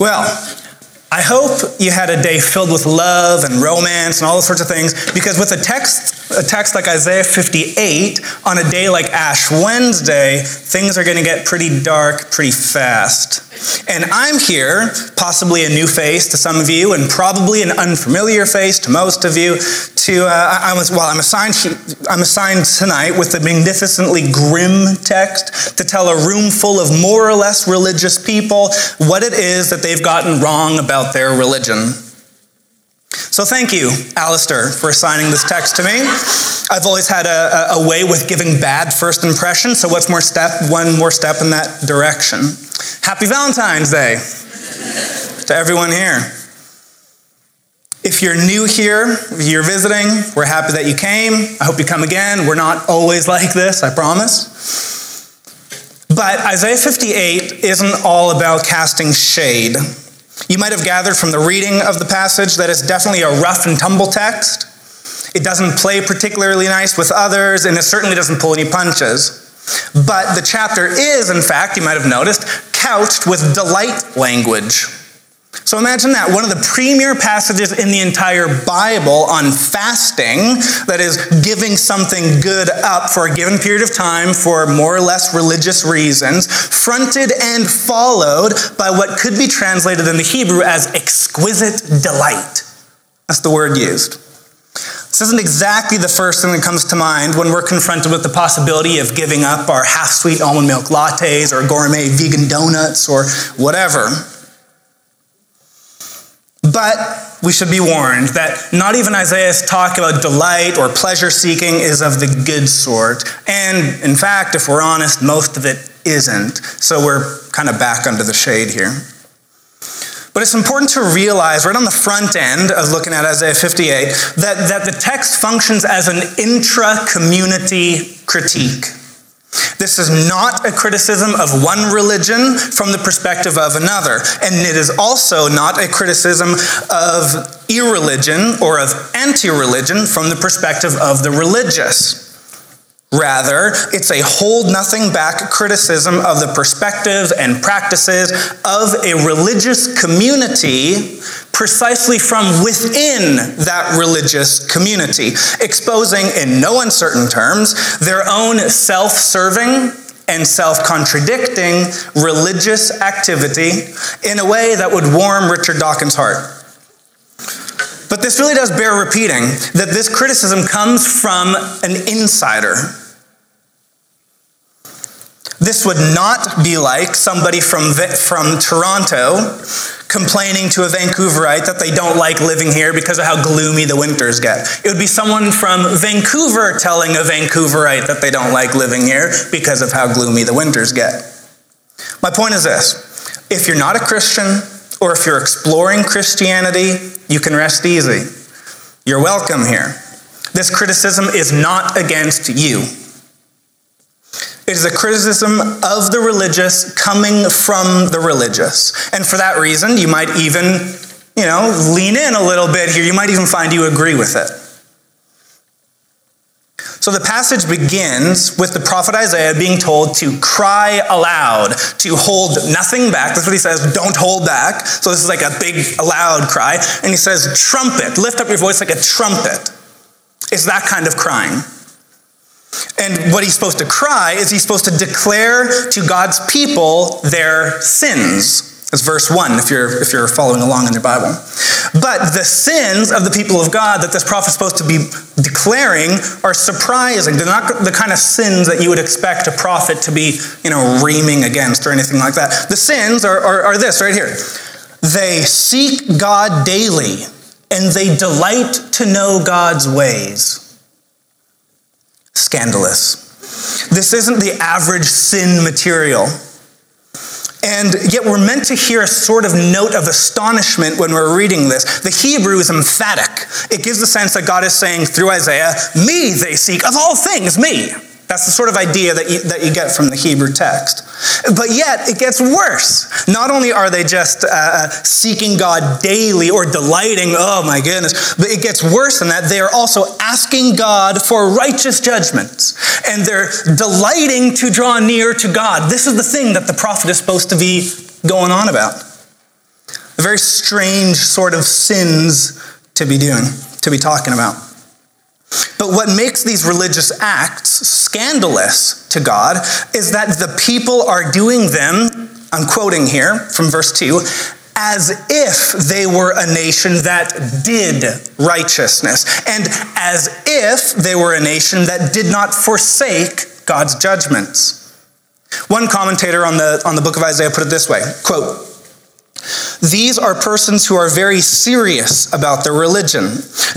Well, I hope you had a day filled with love and romance and all those sorts of things, because with a text, a text like Isaiah 58, on a day like Ash Wednesday, things are going to get pretty dark pretty fast. And I'm here, possibly a new face to some of you, and probably an unfamiliar face to most of you. To uh, I was well, I'm assigned I'm assigned tonight with the magnificently grim text to tell a room full of more or less religious people what it is that they've gotten wrong about their religion. So thank you, Alistair, for assigning this text to me. I've always had a, a, way with giving bad first impressions, so what's more step, one more step in that direction? Happy Valentine's Day to everyone here. If you're new here, you're visiting, we're happy that you came. I hope you come again. We're not always like this, I promise. But Isaiah 58 isn't all about casting shade. You might have gathered from the reading of the passage that it's definitely a rough and tumble text. It doesn't play particularly nice with others, and it certainly doesn't pull any punches. But the chapter is, in fact, you might have noticed, couched with delight language. So imagine that one of the premier passages in the entire Bible on fasting, that is, giving something good up for a given period of time for more or less religious reasons, fronted and followed by what could be translated in the Hebrew as exquisite delight. That's the word used. This isn't exactly the first thing that comes to mind when we're confronted with the possibility of giving up our half sweet almond milk lattes or gourmet vegan donuts or whatever. But we should be warned that not even Isaiah's talk about delight or pleasure seeking is of the good sort. And in fact, if we're honest, most of it isn't. So we're kind of back under the shade here. But it's important to realize right on the front end of looking at Isaiah 58 that, that the text functions as an intra community critique. This is not a criticism of one religion from the perspective of another. And it is also not a criticism of irreligion or of anti religion from the perspective of the religious. Rather, it's a hold nothing back criticism of the perspectives and practices of a religious community precisely from within that religious community, exposing in no uncertain terms their own self serving and self contradicting religious activity in a way that would warm Richard Dawkins' heart. But this really does bear repeating that this criticism comes from an insider this would not be like somebody from, from Toronto complaining to a Vancouverite that they don't like living here because of how gloomy the winters get. It would be someone from Vancouver telling a Vancouverite that they don't like living here because of how gloomy the winters get. My point is this if you're not a Christian, or if you're exploring Christianity, you can rest easy. You're welcome here. This criticism is not against you. It is a criticism of the religious coming from the religious. And for that reason, you might even, you know, lean in a little bit here. You might even find you agree with it. So the passage begins with the prophet Isaiah being told to cry aloud, to hold nothing back. That's what he says, don't hold back. So this is like a big, loud cry. And he says, trumpet, lift up your voice like a trumpet. It's that kind of crying. And what he's supposed to cry is he's supposed to declare to God's people their sins. That's verse 1 if you're, if you're following along in your Bible. But the sins of the people of God that this prophet's supposed to be declaring are surprising. They're not the kind of sins that you would expect a prophet to be, you know, reaming against or anything like that. The sins are, are, are this right here. They seek God daily and they delight to know God's ways scandalous. This isn't the average sin material. And yet we're meant to hear a sort of note of astonishment when we're reading this. The Hebrew is emphatic. It gives the sense that God is saying through Isaiah, Me they seek, of all things, me. That's the sort of idea that you, that you get from the Hebrew text. But yet, it gets worse. Not only are they just uh, uh, seeking God daily or delighting, oh my goodness, but it gets worse than that. They are also asking God for righteous judgments. And they're delighting to draw near to God. This is the thing that the prophet is supposed to be going on about. A very strange sort of sins to be doing, to be talking about. But what makes these religious acts scandalous to God is that the people are doing them, I'm quoting here from verse 2, as if they were a nation that did righteousness, and as if they were a nation that did not forsake God's judgments. One commentator on the, on the book of Isaiah put it this way quote, these are persons who are very serious about their religion.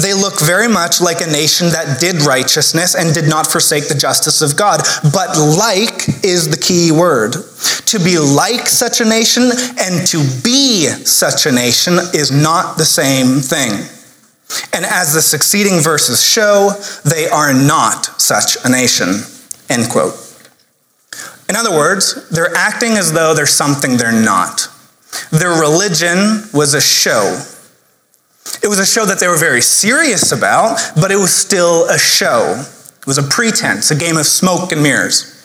They look very much like a nation that did righteousness and did not forsake the justice of God. But like is the key word. To be like such a nation and to be such a nation is not the same thing. And as the succeeding verses show, they are not such a nation. End quote. In other words, they're acting as though they're something they're not. Their religion was a show. It was a show that they were very serious about, but it was still a show. It was a pretense, a game of smoke and mirrors.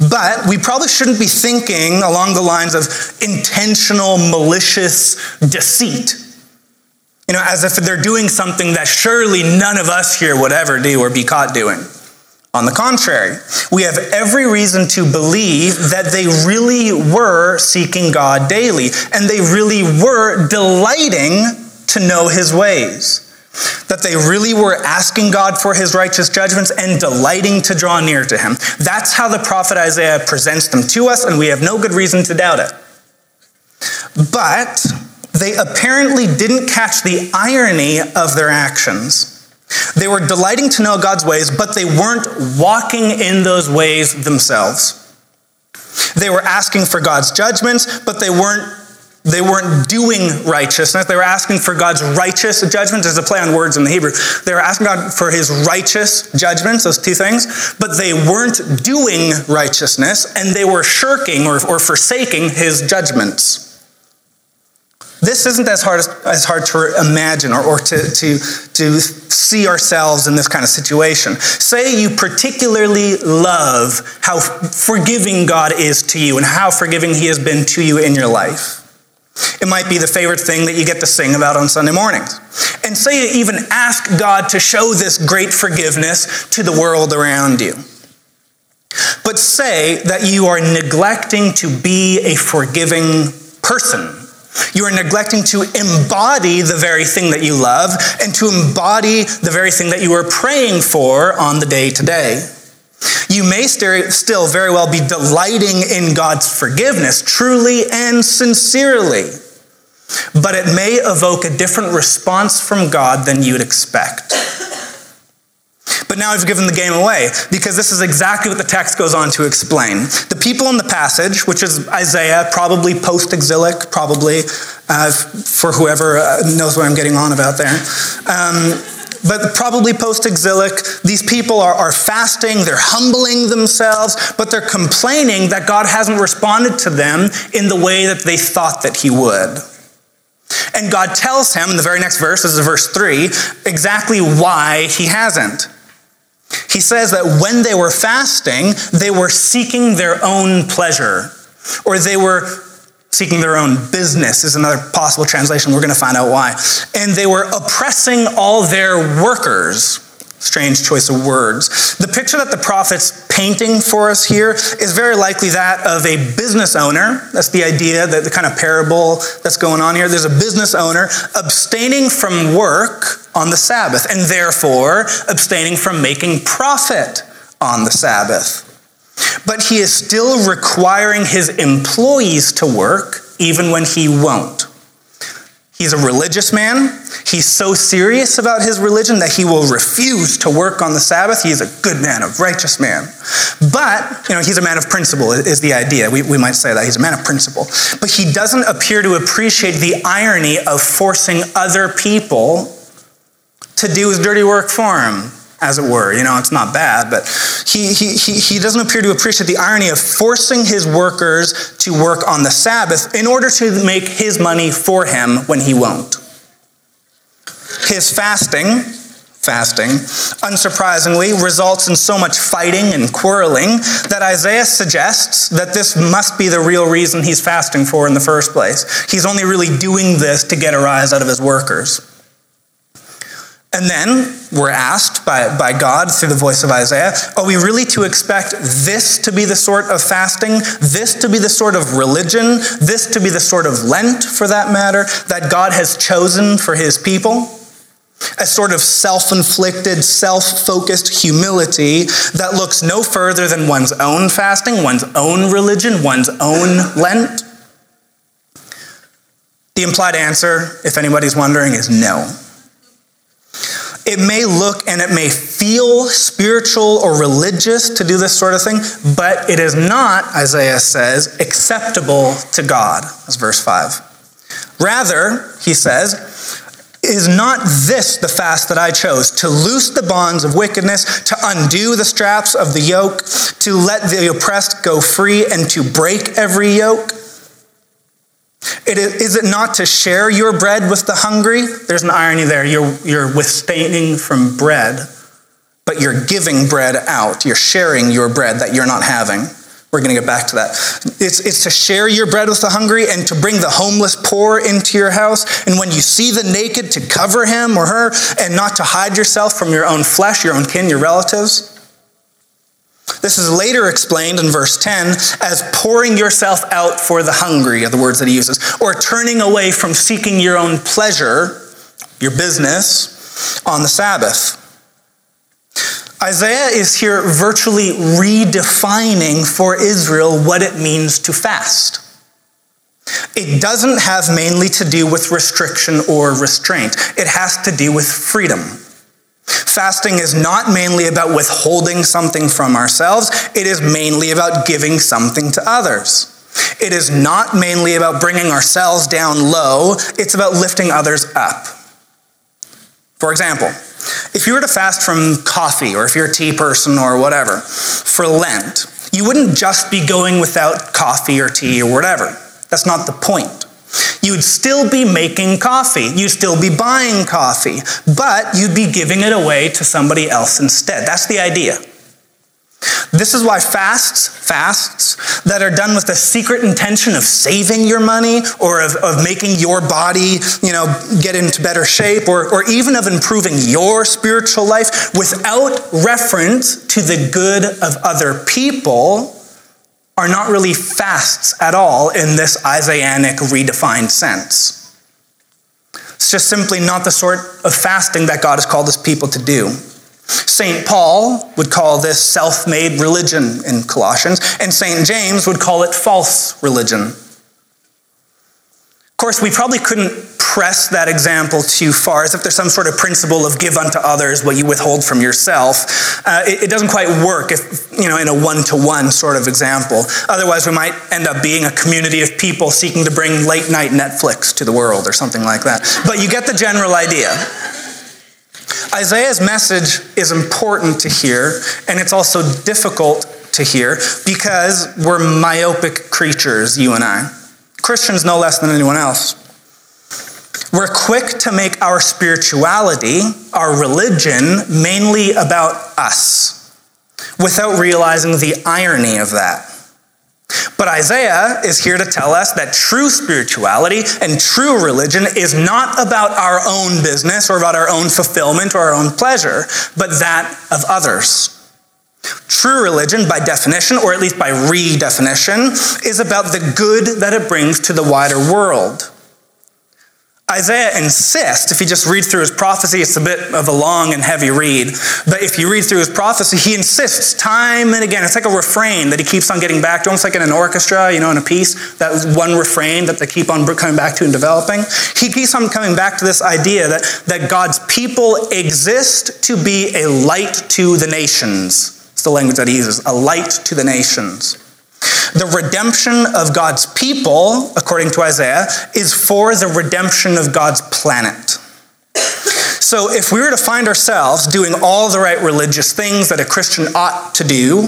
But we probably shouldn't be thinking along the lines of intentional, malicious deceit. You know, as if they're doing something that surely none of us here would ever do or be caught doing. On the contrary, we have every reason to believe that they really were seeking God daily and they really were delighting to know his ways. That they really were asking God for his righteous judgments and delighting to draw near to him. That's how the prophet Isaiah presents them to us, and we have no good reason to doubt it. But they apparently didn't catch the irony of their actions. They were delighting to know God's ways, but they weren't walking in those ways themselves. They were asking for God's judgments, but they weren't they weren't doing righteousness. They were asking for God's righteous judgment. There's a play on words in the Hebrew. They were asking God for his righteous judgments, those two things, but they weren't doing righteousness and they were shirking or, or forsaking his judgments. This isn't as hard, as, as hard to imagine or, or to, to, to see ourselves in this kind of situation. Say you particularly love how forgiving God is to you and how forgiving He has been to you in your life. It might be the favorite thing that you get to sing about on Sunday mornings. And say you even ask God to show this great forgiveness to the world around you. But say that you are neglecting to be a forgiving person you are neglecting to embody the very thing that you love and to embody the very thing that you are praying for on the day to day. You may still very well be delighting in God's forgiveness, truly and sincerely, but it may evoke a different response from God than you'd expect. But now I've given the game away because this is exactly what the text goes on to explain. The people in the passage, which is Isaiah, probably post exilic, probably, uh, for whoever uh, knows what I'm getting on about there. Um, but probably post exilic, these people are, are fasting, they're humbling themselves, but they're complaining that God hasn't responded to them in the way that they thought that He would. And God tells him in the very next verse, is verse 3, exactly why He hasn't. He says that when they were fasting, they were seeking their own pleasure, or they were seeking their own business, is another possible translation. We're going to find out why. And they were oppressing all their workers. Strange choice of words. The picture that the prophet's painting for us here is very likely that of a business owner. That's the idea, that the kind of parable that's going on here. There's a business owner abstaining from work on the Sabbath, and therefore abstaining from making profit on the Sabbath. But he is still requiring his employees to work even when he won't. He's a religious man. He's so serious about his religion that he will refuse to work on the Sabbath. He's a good man, a righteous man. But, you know, he's a man of principle, is the idea. We, we might say that. He's a man of principle. But he doesn't appear to appreciate the irony of forcing other people to do his dirty work for him, as it were. You know, it's not bad, but he, he, he, he doesn't appear to appreciate the irony of forcing his workers to work on the Sabbath in order to make his money for him when he won't. His fasting fasting, unsurprisingly, results in so much fighting and quarreling that Isaiah suggests that this must be the real reason he's fasting for in the first place. He's only really doing this to get a rise out of his workers. And then we're asked by, by God through the voice of Isaiah are we really to expect this to be the sort of fasting, this to be the sort of religion, this to be the sort of Lent, for that matter, that God has chosen for his people? A sort of self inflicted, self focused humility that looks no further than one's own fasting, one's own religion, one's own Lent? The implied answer, if anybody's wondering, is no. It may look and it may feel spiritual or religious to do this sort of thing, but it is not, Isaiah says, acceptable to God, as verse 5. Rather, he says, is not this the fast that I chose? To loose the bonds of wickedness, to undo the straps of the yoke, to let the oppressed go free, and to break every yoke? It is, is, it not to share your bread with the hungry? There's an irony there. You're, you're withstanding from bread, but you're giving bread out. You're sharing your bread that you're not having. We're going to get back to that. It's, it's to share your bread with the hungry and to bring the homeless poor into your house. And when you see the naked, to cover him or her and not to hide yourself from your own flesh, your own kin, your relatives. This is later explained in verse 10 as pouring yourself out for the hungry, are the words that he uses, or turning away from seeking your own pleasure, your business, on the Sabbath. Isaiah is here virtually redefining for Israel what it means to fast. It doesn't have mainly to do with restriction or restraint, it has to do with freedom. Fasting is not mainly about withholding something from ourselves, it is mainly about giving something to others. It is not mainly about bringing ourselves down low, it's about lifting others up. For example, if you were to fast from coffee, or if you're a tea person or whatever, for Lent, you wouldn't just be going without coffee or tea or whatever. That's not the point. You'd still be making coffee. You'd still be buying coffee, but you'd be giving it away to somebody else instead. That's the idea. This is why fasts, fasts that are done with the secret intention of saving your money or of, of making your body, you know, get into better shape or, or even of improving your spiritual life without reference to the good of other people are not really fasts at all in this Isaianic redefined sense. It's just simply not the sort of fasting that God has called his people to do. St. Paul would call this self made religion in Colossians, and St. James would call it false religion. Of course, we probably couldn't press that example too far, as if there's some sort of principle of give unto others what you withhold from yourself. Uh, it, it, doesn't quite work if, you know, in a one-to-one sort of example. Otherwise, we might end up being a community of people seeking to bring late-night Netflix to the world or something like that. But you get the general idea. Isaiah's message is important to hear, and it's also difficult to hear because we're myopic creatures, you and I. Christians no less than anyone else. We're quick to make our spirituality, our religion, mainly about us, without realizing the irony of that. But Isaiah is here to tell us that true spirituality and true religion is not about our own business or about our own fulfillment or our own pleasure, but that of others. True religion, by definition, or at least by redefinition, is about the good that it brings to the wider world. Isaiah insists, if you just read through his prophecy, it's a bit of a long and heavy read, but if you read through his prophecy, he insists time and again. It's like a refrain that he keeps on getting back to, almost like in an orchestra, you know, in a piece, that one refrain that they keep on coming back to and developing. He keeps on coming back to this idea that, that God's people exist to be a light to the nations. It's the language that he uses, a light to the nations. The redemption of God's people, according to Isaiah, is for the redemption of God's planet. So, if we were to find ourselves doing all the right religious things that a Christian ought to do,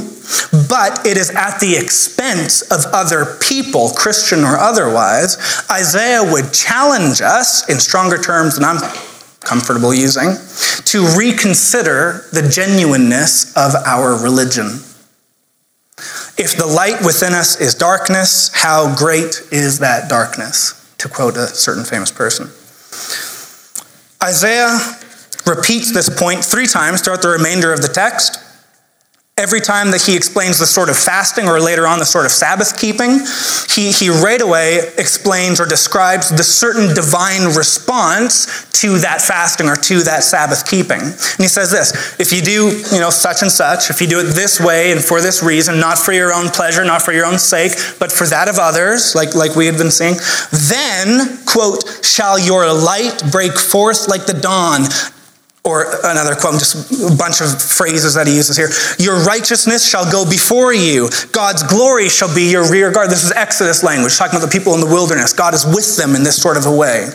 but it is at the expense of other people, Christian or otherwise, Isaiah would challenge us in stronger terms than I'm comfortable using, to reconsider the genuineness of our religion. If the light within us is darkness, how great is that darkness? To quote a certain famous person. Isaiah repeats this point three times throughout the remainder of the text. Every time that he explains the sort of fasting or later on the sort of Sabbath keeping, he, he right away explains or describes the certain divine response to that fasting or to that Sabbath keeping. And he says this if you do, you know, such and such, if you do it this way and for this reason, not for your own pleasure, not for your own sake, but for that of others, like, like we had been seeing, then, quote, shall your light break forth like the dawn or another quote, just a bunch of phrases that he uses here. Your righteousness shall go before you. God's glory shall be your rear guard. This is Exodus language, talking about the people in the wilderness. God is with them in this sort of a way,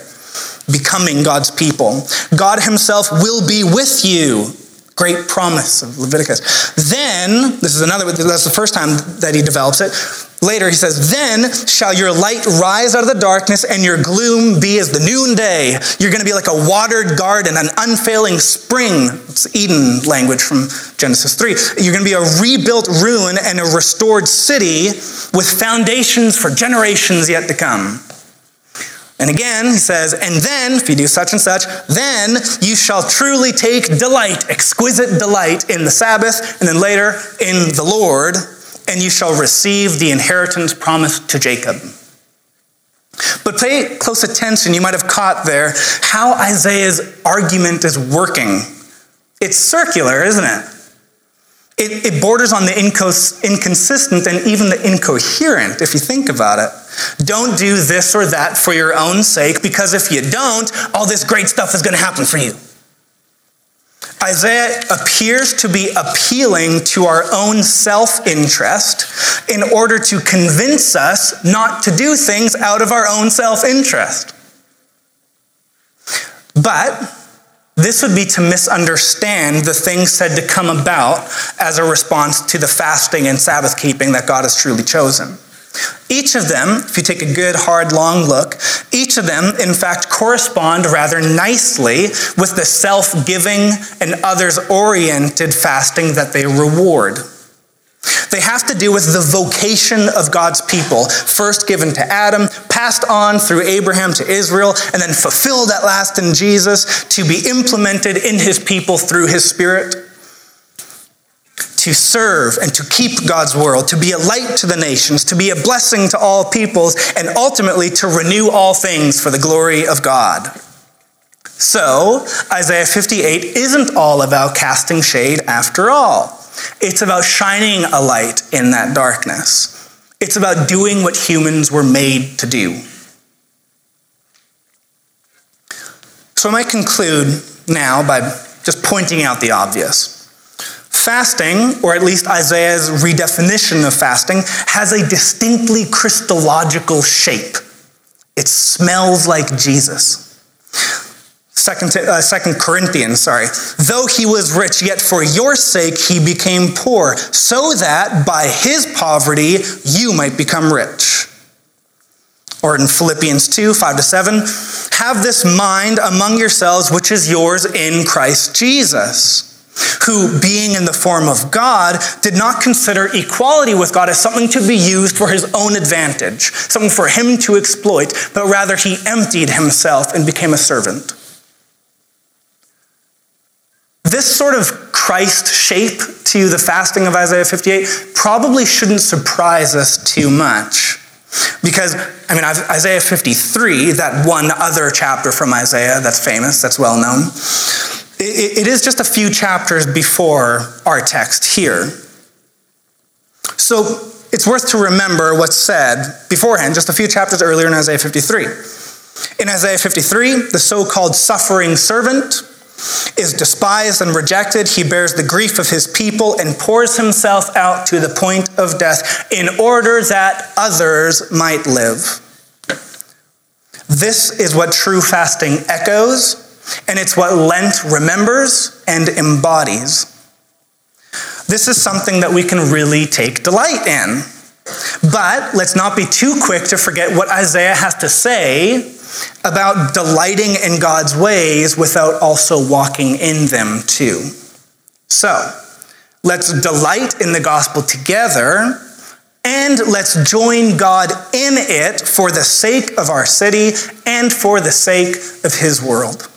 becoming God's people. God himself will be with you. Great promise of Leviticus. Then, this is another, that's the first time that he develops it. Later, he says, Then shall your light rise out of the darkness and your gloom be as the noonday. You're going to be like a watered garden, an unfailing spring. It's Eden language from Genesis 3. You're going to be a rebuilt ruin and a restored city with foundations for generations yet to come. And again, he says, and then, if you do such and such, then you shall truly take delight, exquisite delight in the Sabbath, and then later in the Lord, and you shall receive the inheritance promised to Jacob. But pay close attention, you might have caught there how Isaiah's argument is working. It's circular, isn't it? It, it borders on the incos- inconsistent and even the incoherent, if you think about it. Don't do this or that for your own sake, because if you don't, all this great stuff is going to happen for you. Isaiah appears to be appealing to our own self interest in order to convince us not to do things out of our own self interest. But this would be to misunderstand the things said to come about as a response to the fasting and Sabbath keeping that God has truly chosen. Each of them, if you take a good, hard, long look, each of them, in fact, correspond rather nicely with the self giving and others oriented fasting that they reward. They have to do with the vocation of God's people, first given to Adam, passed on through Abraham to Israel, and then fulfilled at last in Jesus to be implemented in his people through his Spirit. To serve and to keep God's world, to be a light to the nations, to be a blessing to all peoples, and ultimately to renew all things for the glory of God. So, Isaiah 58 isn't all about casting shade after all. It's about shining a light in that darkness. It's about doing what humans were made to do. So I might conclude now by just pointing out the obvious. Fasting, or at least Isaiah's redefinition of fasting, has a distinctly Christological shape. It smells like Jesus. Second, uh, Second Corinthians, sorry. Though he was rich, yet for your sake he became poor, so that by his poverty you might become rich. Or in Philippians 2 5 to 7, have this mind among yourselves, which is yours in Christ Jesus, who, being in the form of God, did not consider equality with God as something to be used for his own advantage, something for him to exploit, but rather he emptied himself and became a servant. This sort of Christ shape to the fasting of Isaiah 58 probably shouldn't surprise us too much. Because, I mean, Isaiah 53, that one other chapter from Isaiah that's famous, that's well known, it is just a few chapters before our text here. So it's worth to remember what's said beforehand, just a few chapters earlier in Isaiah 53. In Isaiah 53, the so called suffering servant, is despised and rejected. He bears the grief of his people and pours himself out to the point of death in order that others might live. This is what true fasting echoes, and it's what Lent remembers and embodies. This is something that we can really take delight in. But let's not be too quick to forget what Isaiah has to say about delighting in God's ways without also walking in them too. So, let's delight in the gospel together and let's join God in it for the sake of our city and for the sake of his world.